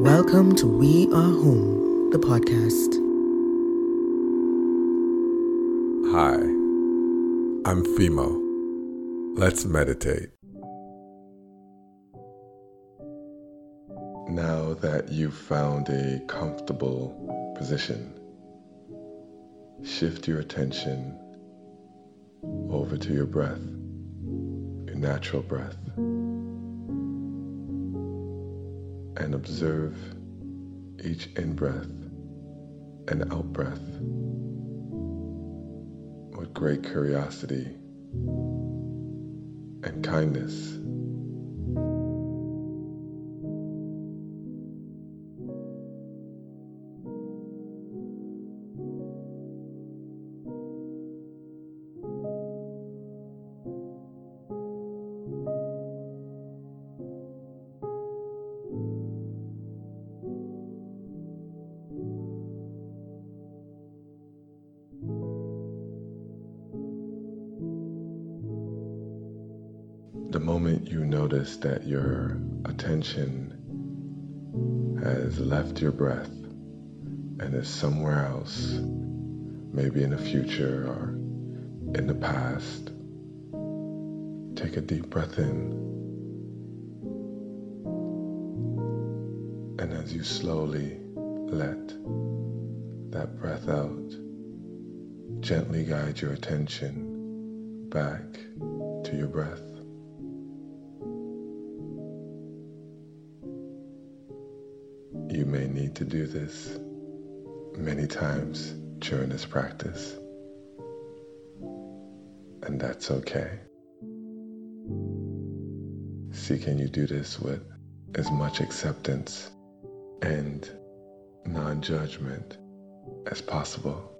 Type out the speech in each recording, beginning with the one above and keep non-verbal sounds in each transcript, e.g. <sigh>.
Welcome to We Are Home, the podcast. Hi, I'm Fimo. Let's meditate. Now that you've found a comfortable position, shift your attention over to your breath, your natural breath, and observe each in breath and out breath with great curiosity and kindness. Moment you notice that your attention has left your breath and is somewhere else, maybe in the future or in the past, take a deep breath in. And as you slowly let that breath out, gently guide your attention back to your breath. May need to do this many times during this practice, and that's okay. See, can you do this with as much acceptance and non judgment as possible?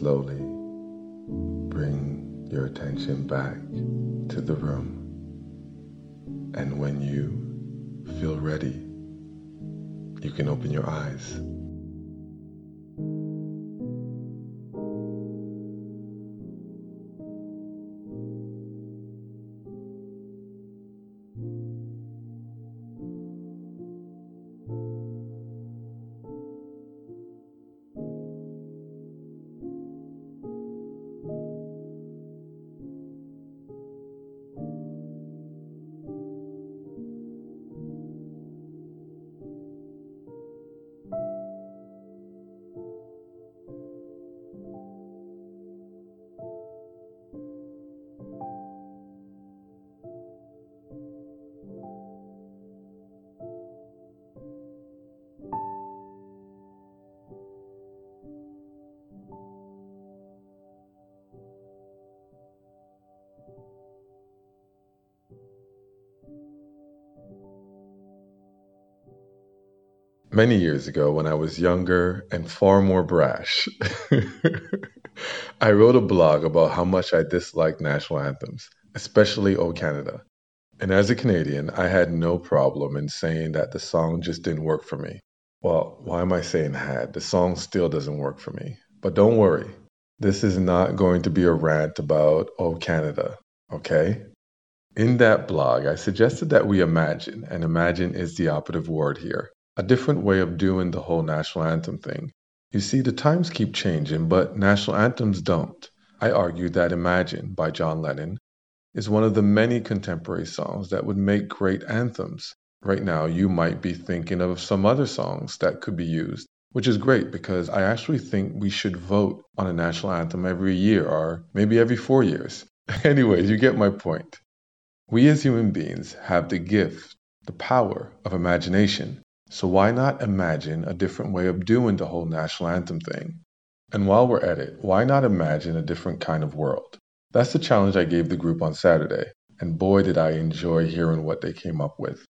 Slowly bring your attention back to the room. And when you feel ready, you can open your eyes. Many years ago, when I was younger and far more brash, <laughs> I wrote a blog about how much I disliked national anthems, especially O Canada. And as a Canadian, I had no problem in saying that the song just didn't work for me. Well, why am I saying had? The song still doesn't work for me. But don't worry, this is not going to be a rant about O Canada, okay? In that blog, I suggested that we imagine, and imagine is the operative word here a different way of doing the whole national anthem thing. You see, the times keep changing, but national anthems don't. I argue that Imagine by John Lennon is one of the many contemporary songs that would make great anthems. Right now, you might be thinking of some other songs that could be used, which is great because I actually think we should vote on a national anthem every year or maybe every four years. <laughs> Anyways, you get my point. We as human beings have the gift, the power of imagination. So why not imagine a different way of doing the whole national anthem thing? And while we're at it, why not imagine a different kind of world? That's the challenge I gave the group on Saturday, and boy did I enjoy hearing what they came up with.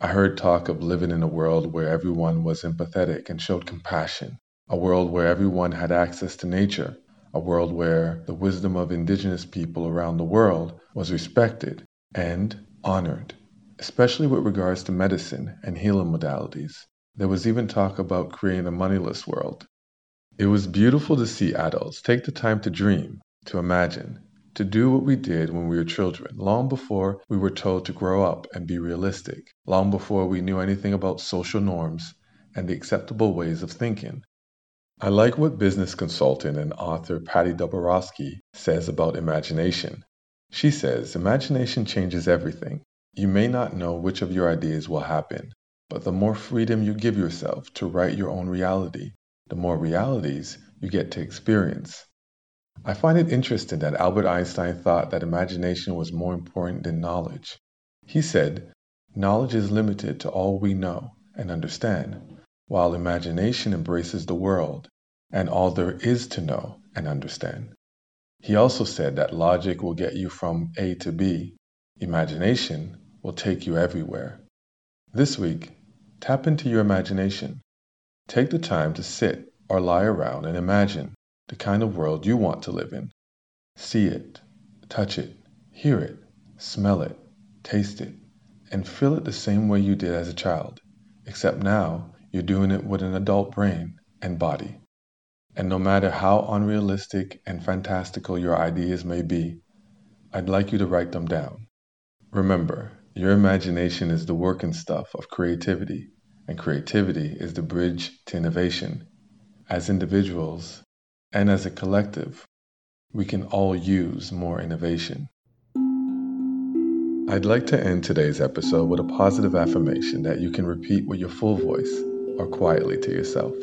I heard talk of living in a world where everyone was empathetic and showed compassion, a world where everyone had access to nature, a world where the wisdom of indigenous people around the world was respected and honored especially with regards to medicine and healing modalities. There was even talk about creating a moneyless world. It was beautiful to see adults take the time to dream, to imagine, to do what we did when we were children, long before we were told to grow up and be realistic, long before we knew anything about social norms and the acceptable ways of thinking. I like what business consultant and author Patti Dobrowolski says about imagination. She says imagination changes everything. You may not know which of your ideas will happen, but the more freedom you give yourself to write your own reality, the more realities you get to experience. I find it interesting that Albert Einstein thought that imagination was more important than knowledge. He said, Knowledge is limited to all we know and understand, while imagination embraces the world and all there is to know and understand. He also said that logic will get you from A to B, imagination will take you everywhere. This week, tap into your imagination. Take the time to sit or lie around and imagine the kind of world you want to live in. See it, touch it, hear it, smell it, taste it, and feel it the same way you did as a child, except now you're doing it with an adult brain and body. And no matter how unrealistic and fantastical your ideas may be, I'd like you to write them down. Remember, your imagination is the working stuff of creativity, and creativity is the bridge to innovation. As individuals and as a collective, we can all use more innovation. I'd like to end today's episode with a positive affirmation that you can repeat with your full voice or quietly to yourself.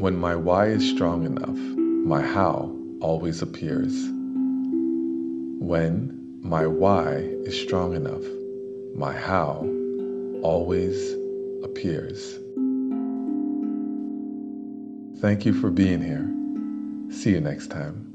When my why is strong enough, my how always appears. When my why is strong enough. My how always appears. Thank you for being here. See you next time.